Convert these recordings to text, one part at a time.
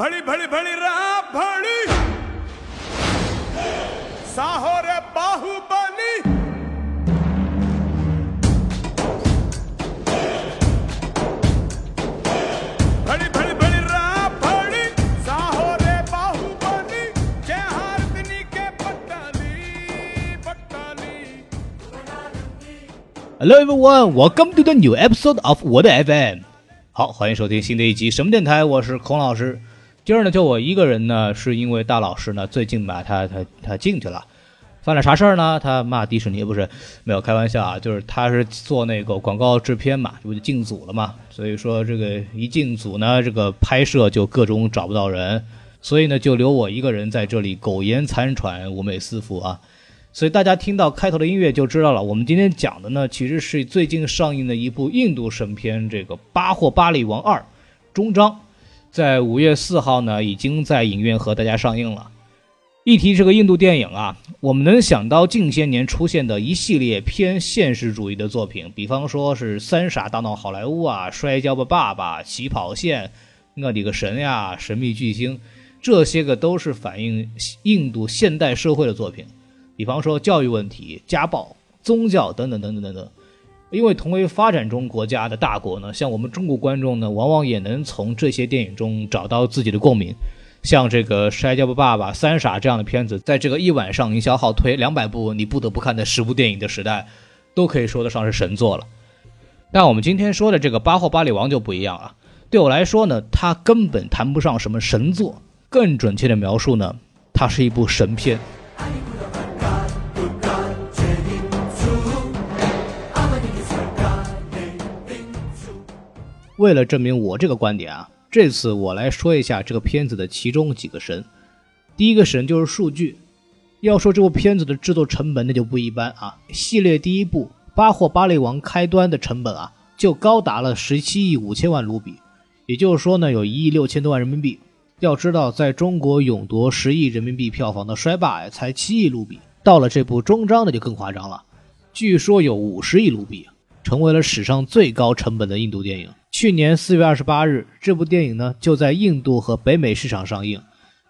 भली भली भली रा भली साहो रे बाहुबली भली भली भली रा भली साहो रे बाहुबली जय हारदिनी के पट्टाली पट्टाली Hello everyone, welcome to the new episode of 我的 FM。好，欢迎收听新的一集什么电台，我是孔老师。 今儿呢就我一个人呢，是因为大老师呢最近吧，他他他进去了，犯了啥事儿呢？他骂迪士尼不是没有开玩笑啊，就是他是做那个广告制片嘛，这不就进组了嘛？所以说这个一进组呢，这个拍摄就各种找不到人，所以呢就留我一个人在这里苟延残喘，五美四伏啊。所以大家听到开头的音乐就知道了，我们今天讲的呢，其实是最近上映的一部印度神片，这个《巴霍巴利王二》终章，在五月四号呢，已经在影院和大家上映了。一提这个印度电影啊，我们能想到近些年出现的一系列偏现实主义的作品，比方说是《三傻大闹好莱坞》啊，《摔跤吧，爸爸》、《起跑线》、我的个神呀，《神秘巨星》，这些个都是反映印度现代社会的作品。比方说教育问题、家暴、宗教等等等等等等。因为同为发展中国家的大国呢，像我们中国观众呢，往往也能从这些电影中找到自己的共鸣。像这个《摔跤吧，爸爸》《三傻》这样的片子，在这个一晚上营销号推两百部你不得不看的十部电影的时代，都可以说得上是神作了。但我们今天说的这个《巴霍巴利王》就不一样了。对我来说呢，它根本谈不上什么神作，更准确的描述呢，它是一部神片。为了证明我这个观点啊，这次我来说一下这个片子的其中几个神。第一个神就是数据。要说这部片子的制作成本，那就不一般啊。系列第一部《巴霍巴利王》开端的成本啊，就高达了十七亿五千万卢比，也就是说呢，有一亿六千多万人民币。要知道，在中国勇夺十亿人民币票房的《摔霸》才七亿卢比，到了这部终章的就更夸张了，据说有五十亿卢比，成为了史上最高成本的印度电影。去年四月二十八日，这部电影呢就在印度和北美市场上映，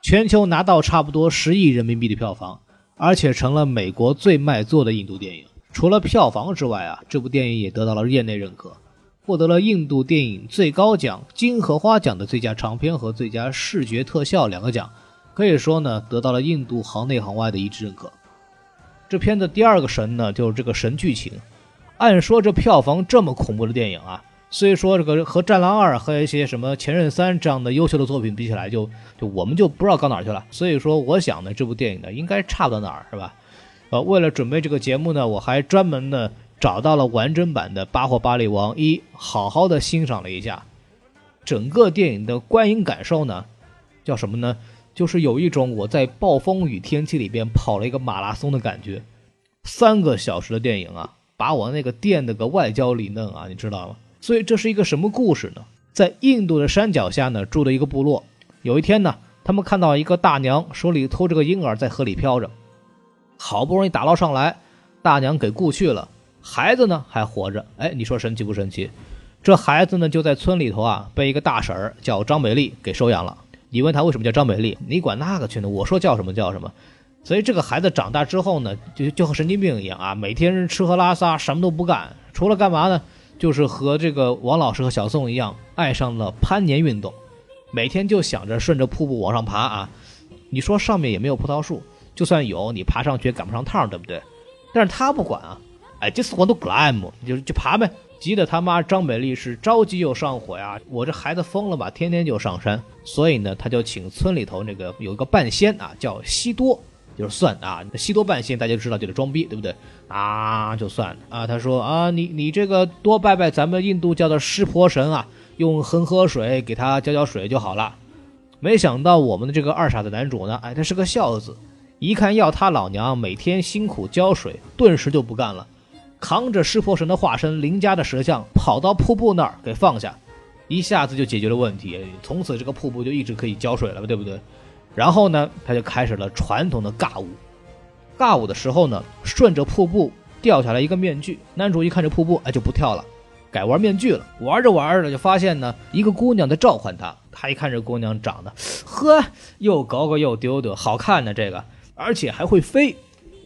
全球拿到差不多十亿人民币的票房，而且成了美国最卖座的印度电影。除了票房之外啊，这部电影也得到了业内认可，获得了印度电影最高奖金荷花奖的最佳长片和最佳视觉特效两个奖，可以说呢得到了印度行内行外的一致认可。这片的第二个神呢，就是这个神剧情。按说这票房这么恐怖的电影啊。所以说，这个和《战狼二》和一些什么《前任三》这样的优秀的作品比起来，就就我们就不知道高哪去了。所以说，我想呢，这部电影呢，应该差不到哪儿，是吧？呃，为了准备这个节目呢，我还专门呢找到了完整版的《巴霍巴利王一》，好好的欣赏了一下。整个电影的观影感受呢，叫什么呢？就是有一种我在暴风雨天气里边跑了一个马拉松的感觉。三个小时的电影啊，把我那个电的个外焦里嫩啊，你知道吗？所以这是一个什么故事呢？在印度的山脚下呢，住的一个部落。有一天呢，他们看到一个大娘手里托着个婴儿在河里漂着，好不容易打捞上来，大娘给雇去了，孩子呢还活着。哎，你说神奇不神奇？这孩子呢就在村里头啊，被一个大婶儿叫张美丽给收养了。你问他为什么叫张美丽？你管那个去呢？我说叫什么叫什么。所以这个孩子长大之后呢，就就和神经病一样啊，每天吃喝拉撒什么都不干，除了干嘛呢？就是和这个王老师和小宋一样，爱上了攀岩运动，每天就想着顺着瀑布往上爬啊。你说上面也没有葡萄树，就算有，你爬上去也赶不上趟，对不对？但是他不管啊，哎，这次我都 climb，就就爬呗。急得他妈张美丽是着急又上火呀，我这孩子疯了吧，天天就上山。所以呢，他就请村里头那个有一个半仙啊，叫西多。就是算啊，西多半仙大家知道就是装逼，对不对？啊，就算啊。他说啊，你你这个多拜拜咱们印度教的湿婆神啊，用恒河水给他浇浇水就好了。没想到我们的这个二傻子男主呢，哎，他是个孝子，一看要他老娘每天辛苦浇水，顿时就不干了，扛着湿婆神的化身邻家的石像，跑到瀑布那儿给放下，一下子就解决了问题，从此这个瀑布就一直可以浇水了，对不对？然后呢，他就开始了传统的尬舞。尬舞的时候呢，顺着瀑布掉下来一个面具。男主一看这瀑布，哎，就不跳了。改玩面具了。玩着玩着就发现呢，一个姑娘在召唤他。他一看这姑娘长得，呵，又高高又丢丢，好看呢这个，而且还会飞。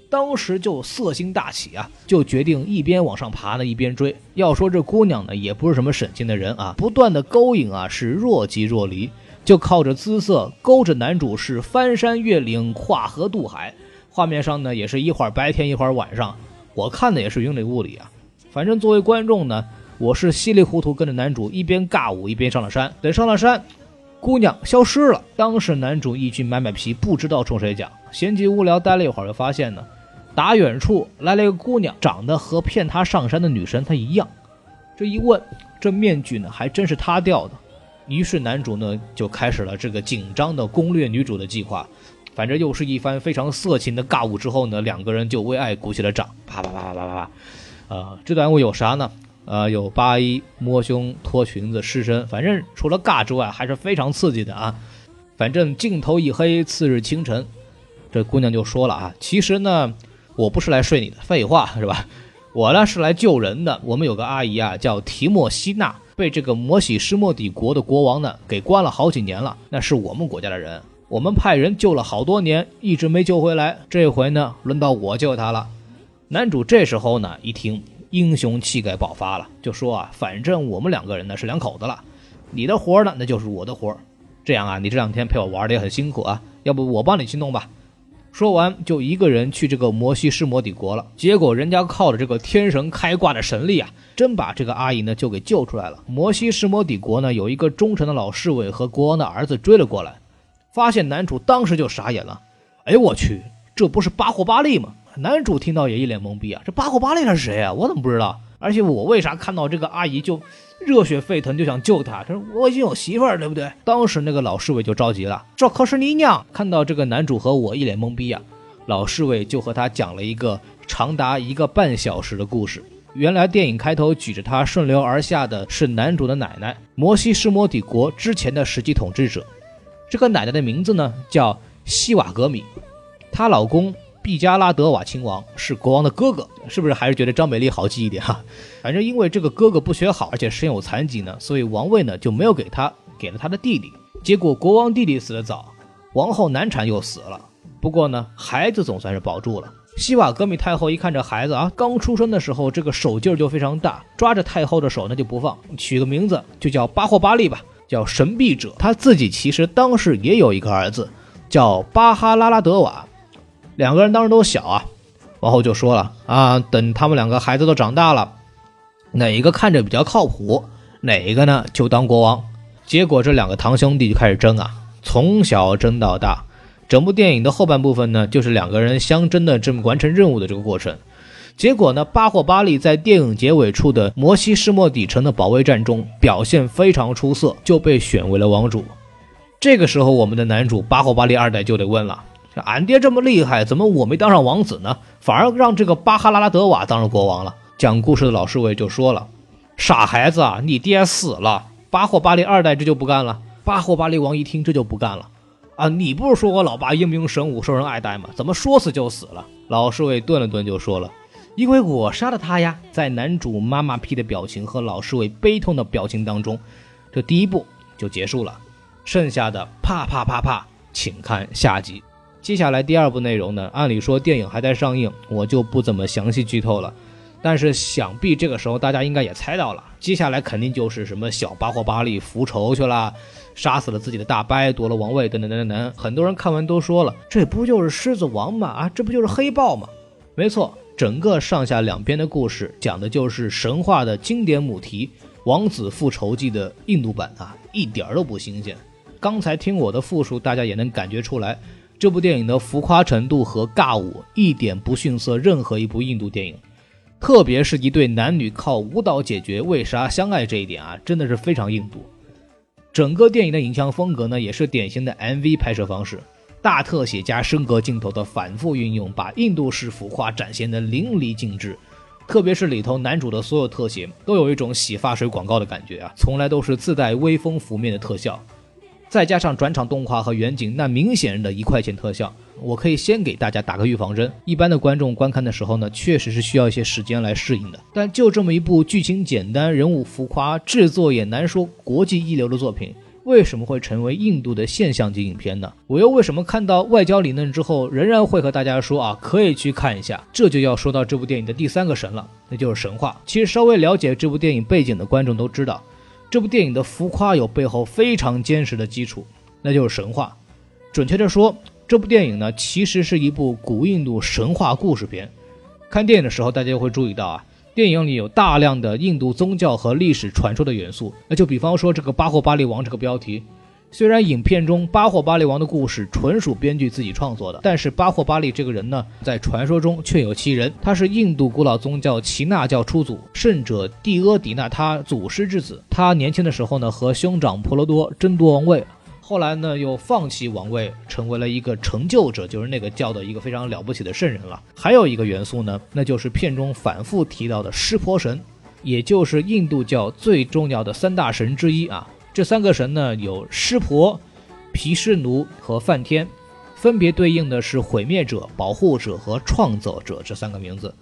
当时就色心大起啊，就决定一边往上爬呢，一边追。要说这姑娘呢，也不是什么省心的人啊，不断的勾引啊，是若即若离，就靠着姿色勾着男主是翻山越岭、跨河渡海。画面上呢，也是一会儿白天一会儿晚上，我看的也是云里雾里啊。反正作为观众呢，我是稀里糊涂跟着男主一边尬舞一边上了山。等上了山，姑娘消失了。当时男主一去买买皮，不知道冲谁讲，闲极无聊待了一会儿，就发现呢。打远处来了一个姑娘，长得和骗他上山的女神她一样。这一问，这面具呢还真是他掉的。于是男主呢就开始了这个紧张的攻略女主的计划。反正又是一番非常色情的尬舞之后呢，两个人就为爱鼓起了掌，啪啪啪啪啪啪啪。呃，这段舞有啥呢？呃，有扒衣、摸胸、脱裙子、湿身，反正除了尬之外，还是非常刺激的啊。反正镜头一黑，次日清晨，这姑娘就说了啊，其实呢。我不是来睡你的，废话是吧？我呢是来救人的。我们有个阿姨啊，叫提莫西娜，被这个摩西施莫底国的国王呢给关了好几年了。那是我们国家的人，我们派人救了好多年，一直没救回来。这回呢，轮到我救他了。男主这时候呢一听，英雄气概爆发了，就说啊，反正我们两个人呢是两口子了，你的活呢那就是我的活这样啊，你这两天陪我玩的也很辛苦啊，要不我帮你去弄吧。说完，就一个人去这个摩西施摩底国了。结果人家靠着这个天神开挂的神力啊，真把这个阿姨呢就给救出来了。摩西施摩底国呢有一个忠诚的老侍卫和国王的儿子追了过来，发现男主当时就傻眼了。哎我去，这不是巴霍巴利吗？男主听到也一脸懵逼啊，这巴霍巴利他是谁啊？我怎么不知道？而且我为啥看到这个阿姨就？热血沸腾，就想救她。他说：“我已经有媳妇儿，对不对？”当时那个老侍卫就着急了：“这可是你娘！”看到这个男主和我一脸懵逼啊，老侍卫就和他讲了一个长达一个半小时的故事。原来电影开头举着他顺流而下的是男主的奶奶，摩西施摩底国之前的实际统治者。这个奶奶的名字呢叫西瓦格米，她老公。毕加拉德瓦亲王是国王的哥哥，是不是还是觉得张美丽好记一点哈？反正因为这个哥哥不学好，而且身有残疾呢，所以王位呢就没有给他，给了他的弟弟。结果国王弟弟死得早，王后难产又死了。不过呢，孩子总算是保住了。西瓦格米太后一看这孩子啊，刚出生的时候这个手劲儿就非常大，抓着太后的手那就不放，取个名字就叫巴霍巴利吧，叫神臂者。他自己其实当时也有一个儿子，叫巴哈拉拉德瓦。两个人当时都小啊，王后就说了啊，等他们两个孩子都长大了，哪一个看着比较靠谱，哪一个呢就当国王。结果这两个堂兄弟就开始争啊，从小争到大。整部电影的后半部分呢，就是两个人相争的这么完成任务的这个过程。结果呢，巴霍巴利在电影结尾处的摩西施莫底城的保卫战中表现非常出色，就被选为了王主。这个时候，我们的男主巴霍巴利二代就得问了。俺爹这么厉害，怎么我没当上王子呢？反而让这个巴哈拉拉德瓦当上国王了。讲故事的老侍卫就说了：“傻孩子啊，你爹死了，巴霍巴利二代这就不干了。”巴霍巴利王一听这就不干了：“啊，你不是说我老爸英明神武，受人爱戴吗？怎么说死就死了？”老侍卫顿了顿就说了：“因为我杀了他呀。”在男主妈妈批的表情和老侍卫悲痛的表情当中，这第一部就结束了。剩下的啪啪啪啪，请看下集。接下来第二部内容呢？按理说电影还在上映，我就不怎么详细剧透了。但是想必这个时候大家应该也猜到了，接下来肯定就是什么小巴霍巴利复仇去了，杀死了自己的大伯，夺了王位，等等等等等。很多人看完都说了，这不就是狮子王吗？啊，这不就是黑豹吗？没错，整个上下两边的故事讲的就是神话的经典母题《王子复仇记》的印度版啊，一点儿都不新鲜。刚才听我的复述，大家也能感觉出来。这部电影的浮夸程度和尬舞一点不逊色任何一部印度电影，特别是一对男女靠舞蹈解决为啥相爱这一点啊，真的是非常印度。整个电影的影像风格呢，也是典型的 MV 拍摄方式，大特写加升格镜头的反复运用，把印度式浮夸展现的淋漓尽致。特别是里头男主的所有特写，都有一种洗发水广告的感觉啊，从来都是自带微风拂面的特效。再加上转场动画和远景，那明显的一块钱特效。我可以先给大家打个预防针，一般的观众观看的时候呢，确实是需要一些时间来适应的。但就这么一部剧情简单、人物浮夸、制作也难说、国际一流的作品，为什么会成为印度的现象级影片呢？我又为什么看到外交理论之后，仍然会和大家说啊，可以去看一下？这就要说到这部电影的第三个神了，那就是神话。其实稍微了解这部电影背景的观众都知道。这部电影的浮夸有背后非常坚实的基础，那就是神话。准确的说，这部电影呢，其实是一部古印度神话故事片。看电影的时候，大家会注意到啊，电影里有大量的印度宗教和历史传说的元素。那就比方说这个巴霍巴利王这个标题。虽然影片中巴霍巴利王的故事纯属编剧自己创作的，但是巴霍巴利这个人呢，在传说中确有其人。他是印度古老宗教耆那教初祖圣者蒂阿迪那他祖师之子。他年轻的时候呢，和兄长婆罗多争夺王位，后来呢又放弃王位，成为了一个成就者，就是那个教的一个非常了不起的圣人了。还有一个元素呢，那就是片中反复提到的湿婆神，也就是印度教最重要的三大神之一啊。这三个神呢，有湿婆、毗湿奴和梵天，分别对应的是毁灭者、保护者和创造者这三个名字。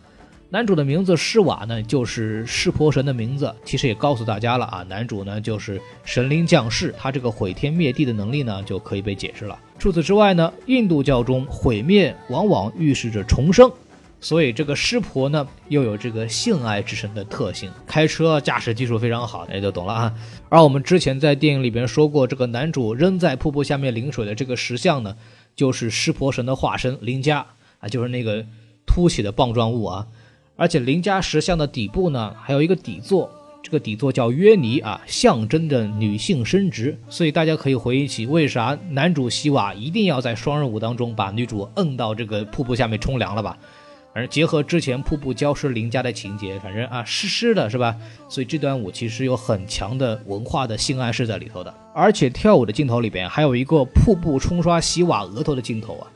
男主的名字施瓦呢，就是湿婆神的名字。其实也告诉大家了啊，男主呢就是神灵降世，他这个毁天灭地的能力呢就可以被解释了。除此之外呢，印度教中毁灭往往预示着重生。所以这个湿婆呢，又有这个性爱之神的特性，开车驾驶技术非常好，也就懂了啊。而我们之前在电影里边说过，这个男主扔在瀑布下面淋水的这个石像呢，就是湿婆神的化身林伽啊，就是那个凸起的棒状物啊。而且林伽石像的底部呢，还有一个底座，这个底座叫约尼啊，象征着女性生殖。所以大家可以回忆起，为啥男主希瓦一定要在双人舞当中把女主摁到这个瀑布下面冲凉了吧？反正结合之前瀑布浇湿林家的情节，反正啊湿湿的是吧？所以这段舞其实有很强的文化的性暗示在里头的。而且跳舞的镜头里边还有一个瀑布冲刷洗瓦额头的镜头啊。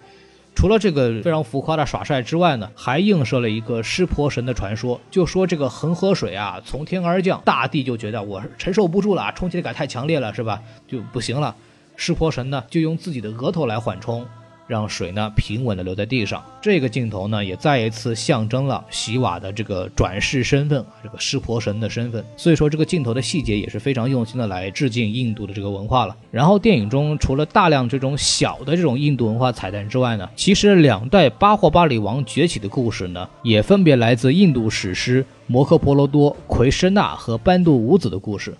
除了这个非常浮夸的耍帅之外呢，还映射了一个湿婆神的传说，就说这个恒河水啊从天而降，大地就觉得我承受不住了，冲击力感太强烈了是吧？就不行了，湿婆神呢就用自己的额头来缓冲。让水呢平稳地流在地上，这个镜头呢也再一次象征了洗瓦的这个转世身份，这个湿婆神的身份。所以说这个镜头的细节也是非常用心的来致敬印度的这个文化了。然后电影中除了大量这种小的这种印度文化彩蛋之外呢，其实两代巴霍巴里王崛起的故事呢，也分别来自印度史诗《摩诃婆罗多》奎师那和班杜五子的故事。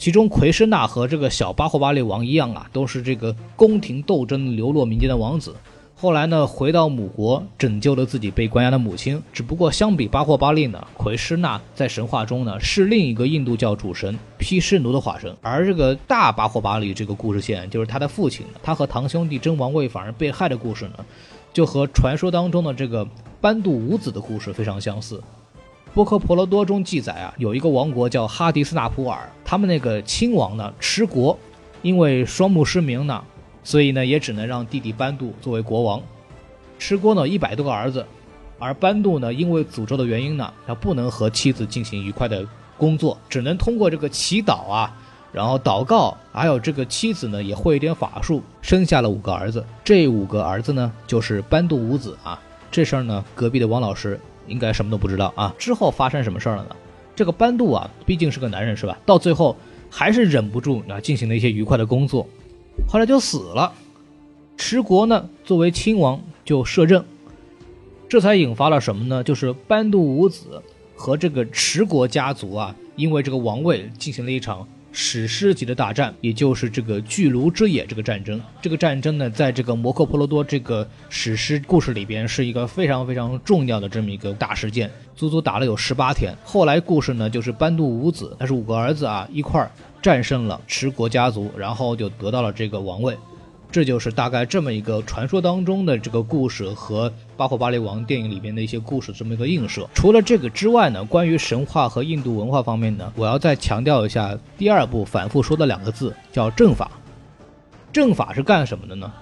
其中，奎师那和这个小巴霍巴利王一样啊，都是这个宫廷斗争流落民间的王子。后来呢，回到母国，拯救了自己被关押的母亲。只不过，相比巴霍巴利呢，奎师那在神话中呢是另一个印度教主神毗湿奴的化身。而这个大巴霍巴利这个故事线，就是他的父亲，他和堂兄弟争王位反而被害的故事呢，就和传说当中的这个班杜五子的故事非常相似。波克婆罗多中记载啊，有一个王国叫哈迪斯纳普尔，他们那个亲王呢持国，因为双目失明呢，所以呢也只能让弟弟班杜作为国王。持国呢一百多个儿子，而班杜呢因为诅咒的原因呢，他不能和妻子进行愉快的工作，只能通过这个祈祷啊，然后祷告，还有这个妻子呢也会一点法术，生下了五个儿子。这五个儿子呢就是班杜五子啊。这事儿呢隔壁的王老师。应该什么都不知道啊！之后发生什么事儿了呢？这个班杜啊，毕竟是个男人是吧？到最后还是忍不住啊，进行了一些愉快的工作，后来就死了。持国呢，作为亲王就摄政，这才引发了什么呢？就是班杜五子和这个持国家族啊，因为这个王位进行了一场。史诗级的大战，也就是这个巨炉之野这个战争。这个战争呢，在这个摩诃婆罗多这个史诗故事里边，是一个非常非常重要的这么一个大事件，足足打了有十八天。后来故事呢，就是班杜五子，他是五个儿子啊，一块儿战胜了持国家族，然后就得到了这个王位。这就是大概这么一个传说当中的这个故事和《巴霍巴利王》电影里边的一些故事这么一个映射。除了这个之外呢，关于神话和印度文化方面呢，我要再强调一下第二部反复说的两个字，叫正法。正法是干什么的呢？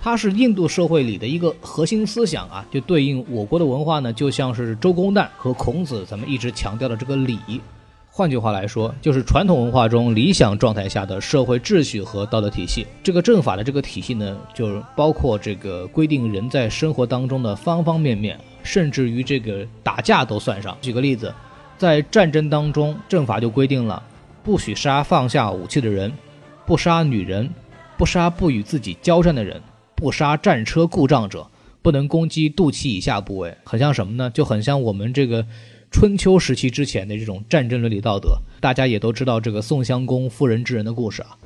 它是印度社会里的一个核心思想啊，就对应我国的文化呢，就像是周公旦和孔子咱们一直强调的这个礼。换句话来说，就是传统文化中理想状态下的社会秩序和道德体系。这个政法的这个体系呢，就是包括这个规定人在生活当中的方方面面，甚至于这个打架都算上。举个例子，在战争当中，政法就规定了，不许杀放下武器的人，不杀女人，不杀不与自己交战的人，不杀战车故障者，不能攻击肚脐以下部位。很像什么呢？就很像我们这个。春秋时期之前的这种战争伦理道德，大家也都知道这个宋襄公妇人之仁的故事啊。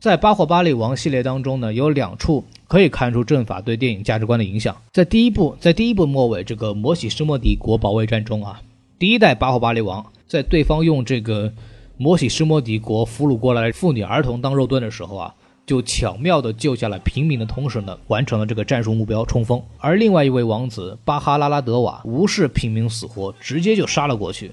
在《巴霍巴利王》系列当中呢，有两处可以看出阵法对电影价值观的影响。在第一部，在第一部末尾这个摩西施莫迪国保卫战中啊，第一代巴霍巴利王在对方用这个摩西施莫迪国俘虏过来妇女儿童当肉盾的时候啊。就巧妙地救下了平民的同时呢，完成了这个战术目标冲锋。而另外一位王子巴哈拉拉德瓦无视平民死活，直接就杀了过去。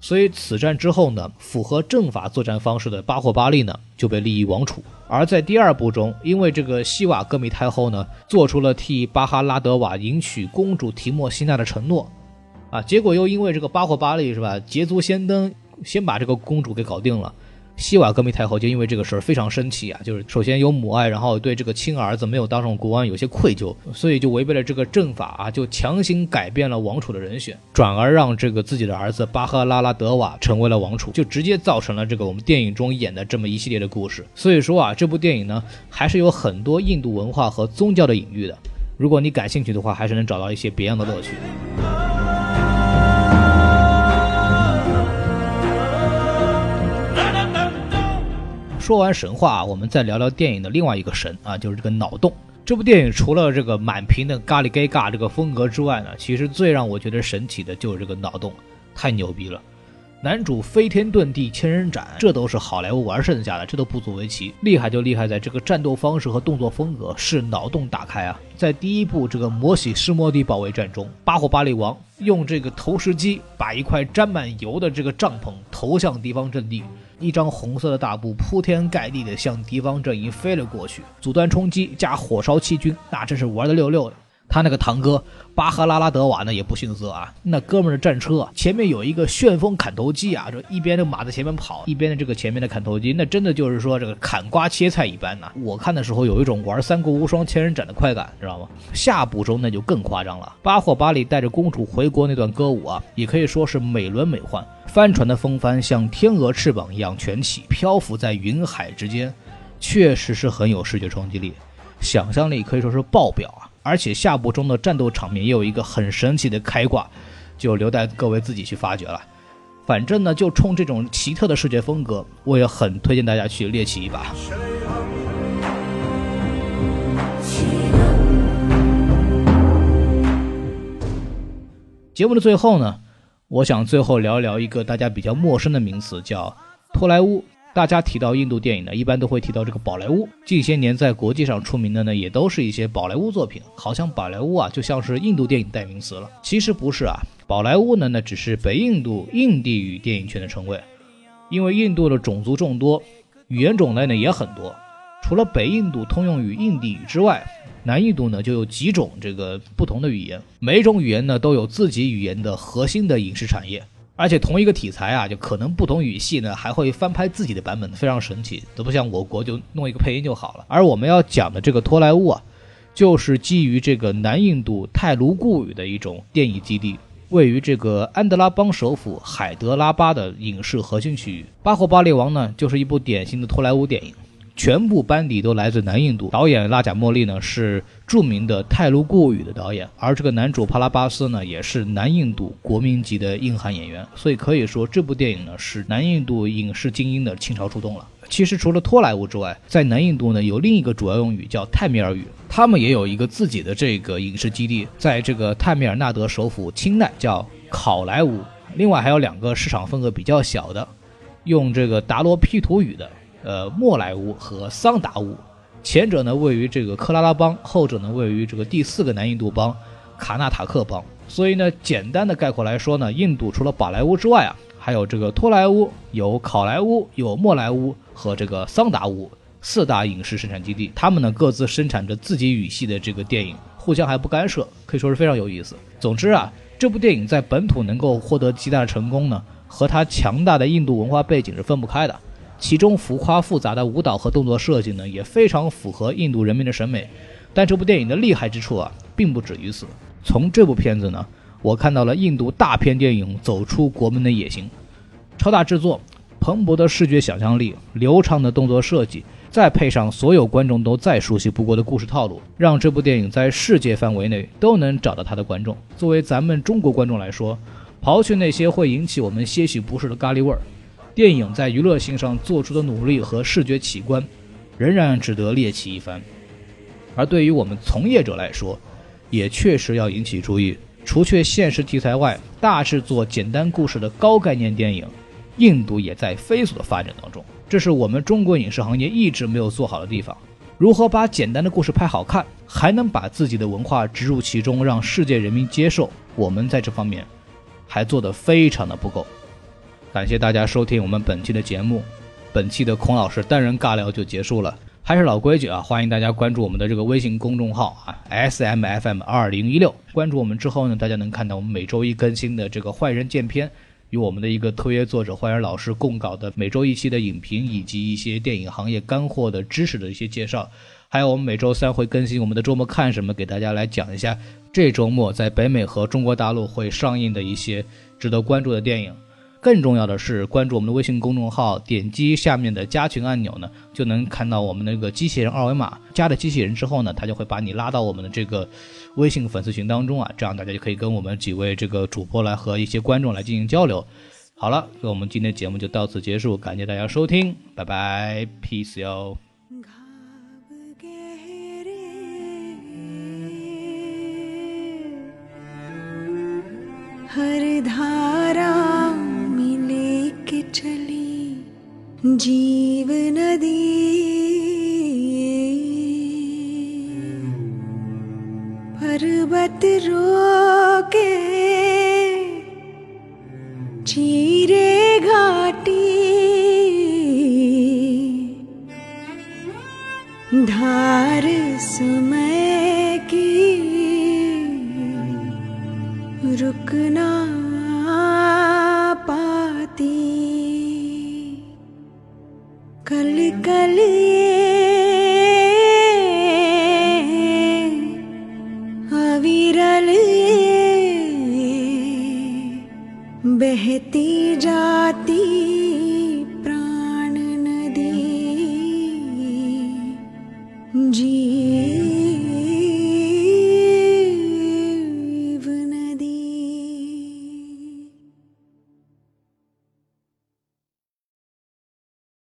所以此战之后呢，符合正法作战方式的巴霍巴利呢就被立于王储。而在第二部中，因为这个西瓦戈米太后呢做出了替巴哈拉德瓦迎娶公主提莫西娜的承诺，啊，结果又因为这个巴霍巴利是吧捷足先登，先把这个公主给搞定了。西瓦戈密太后就因为这个事儿非常生气啊，就是首先有母爱，然后对这个亲儿子没有当上国王有些愧疚，所以就违背了这个政法啊，就强行改变了王储的人选，转而让这个自己的儿子巴赫拉拉德瓦成为了王储，就直接造成了这个我们电影中演的这么一系列的故事。所以说啊，这部电影呢还是有很多印度文化和宗教的隐喻的，如果你感兴趣的话，还是能找到一些别样的乐趣。说完神话，我们再聊聊电影的另外一个神啊，就是这个脑洞。这部电影除了这个满屏的咖喱 gay 尬这个风格之外呢，其实最让我觉得神奇的就是这个脑洞，太牛逼了。男主飞天遁地千人斩，这都是好莱坞玩剩下的，这都不足为奇。厉害就厉害在这个战斗方式和动作风格是脑洞大开啊！在第一部这个摩西施摩迪保卫战中，巴霍巴利王用这个投石机把一块沾满油的这个帐篷投向敌方阵地，一张红色的大布铺天盖地的向敌方阵营飞了过去，阻断冲击加火烧七军，那真是玩的溜溜的。他那个堂哥巴赫拉拉德瓦呢也不逊色啊，那哥们儿的战车前面有一个旋风砍头机啊，这一边的马在前面跑，一边的这个前面的砍头机，那真的就是说这个砍瓜切菜一般呐。我看的时候有一种玩三国无双千人斩的快感，知道吗？下部中那就更夸张了，巴霍巴里带着公主回国那段歌舞啊，也可以说是美轮美奂，帆船的风帆像天鹅翅膀一样卷起，漂浮在云海之间，确实是很有视觉冲击力，想象力可以说是爆表啊。而且下部中的战斗场面也有一个很神奇的开挂，就留待各位自己去发掘了。反正呢，就冲这种奇特的视觉风格，我也很推荐大家去猎奇一把。节目的最后呢，我想最后聊一聊一个大家比较陌生的名词，叫托莱乌。大家提到印度电影呢，一般都会提到这个宝莱坞。近些年在国际上出名的呢，也都是一些宝莱坞作品。好像宝莱坞啊，就像是印度电影代名词了。其实不是啊，宝莱坞呢，那只是北印度印地语电影圈的称谓。因为印度的种族众多，语言种类呢也很多。除了北印度通用语印地语之外，南印度呢就有几种这个不同的语言。每种语言呢都有自己语言的核心的影视产业。而且同一个题材啊，就可能不同语系呢还会翻拍自己的版本，非常神奇，都不像我国就弄一个配音就好了。而我们要讲的这个托莱乌啊，就是基于这个南印度泰卢固语的一种电影基地，位于这个安德拉邦首府海德拉巴的影视核心区域。巴霍巴利王呢，就是一部典型的托莱乌电影。全部班底都来自南印度，导演拉贾莫利呢是著名的泰卢固语的导演，而这个男主帕拉巴斯呢也是南印度国民级的硬汉演员，所以可以说这部电影呢是南印度影视精英的倾巢出动了。其实除了托莱乌之外，在南印度呢有另一个主要用语叫泰米尔语，他们也有一个自己的这个影视基地，在这个泰米尔纳德首府钦奈叫考莱乌，另外还有两个市场份额比较小的，用这个达罗毗荼语的。呃，莫莱乌和桑达乌，前者呢位于这个克拉拉邦，后者呢位于这个第四个南印度邦卡纳塔克邦。所以呢，简单的概括来说呢，印度除了宝莱坞之外啊，还有这个托莱乌、有考莱乌、有莫莱乌和这个桑达乌四大影视生产基地，他们呢各自生产着自己语系的这个电影，互相还不干涉，可以说是非常有意思。总之啊，这部电影在本土能够获得极大的成功呢。和它强大的印度文化背景是分不开的。其中浮夸复杂的舞蹈和动作设计呢，也非常符合印度人民的审美。但这部电影的厉害之处啊，并不止于此。从这部片子呢，我看到了印度大片电影走出国门的野心。超大制作、蓬勃的视觉想象力、流畅的动作设计，再配上所有观众都再熟悉不过的故事套路，让这部电影在世界范围内都能找到它的观众。作为咱们中国观众来说，刨去那些会引起我们些许不适的咖喱味儿。电影在娱乐性上做出的努力和视觉奇观，仍然值得猎奇一番。而对于我们从业者来说，也确实要引起注意。除却现实题材外，大制作、简单故事的高概念电影，印度也在飞速的发展当中。这是我们中国影视行业一直没有做好的地方。如何把简单的故事拍好看，还能把自己的文化植入其中，让世界人民接受？我们在这方面还做得非常的不够。感谢大家收听我们本期的节目，本期的孔老师单人尬聊就结束了。还是老规矩啊，欢迎大家关注我们的这个微信公众号啊，S M F M 二零一六。关注我们之后呢，大家能看到我们每周一更新的这个坏人见片，与我们的一个特约作者坏人老师共稿的每周一期的影评，以及一些电影行业干货的知识的一些介绍。还有我们每周三会更新我们的周末看什么，给大家来讲一下这周末在北美和中国大陆会上映的一些值得关注的电影。更重要的是，关注我们的微信公众号，点击下面的加群按钮呢，就能看到我们那个机器人二维码。加了机器人之后呢，他就会把你拉到我们的这个微信粉丝群当中啊，这样大家就可以跟我们几位这个主播来和一些观众来进行交流。好了，那我们今天节目就到此结束，感谢大家收听，拜拜，peace 哟 जीव नदी। पर्वत रोके चीरे घाटी। धार समय की रुकना कलिए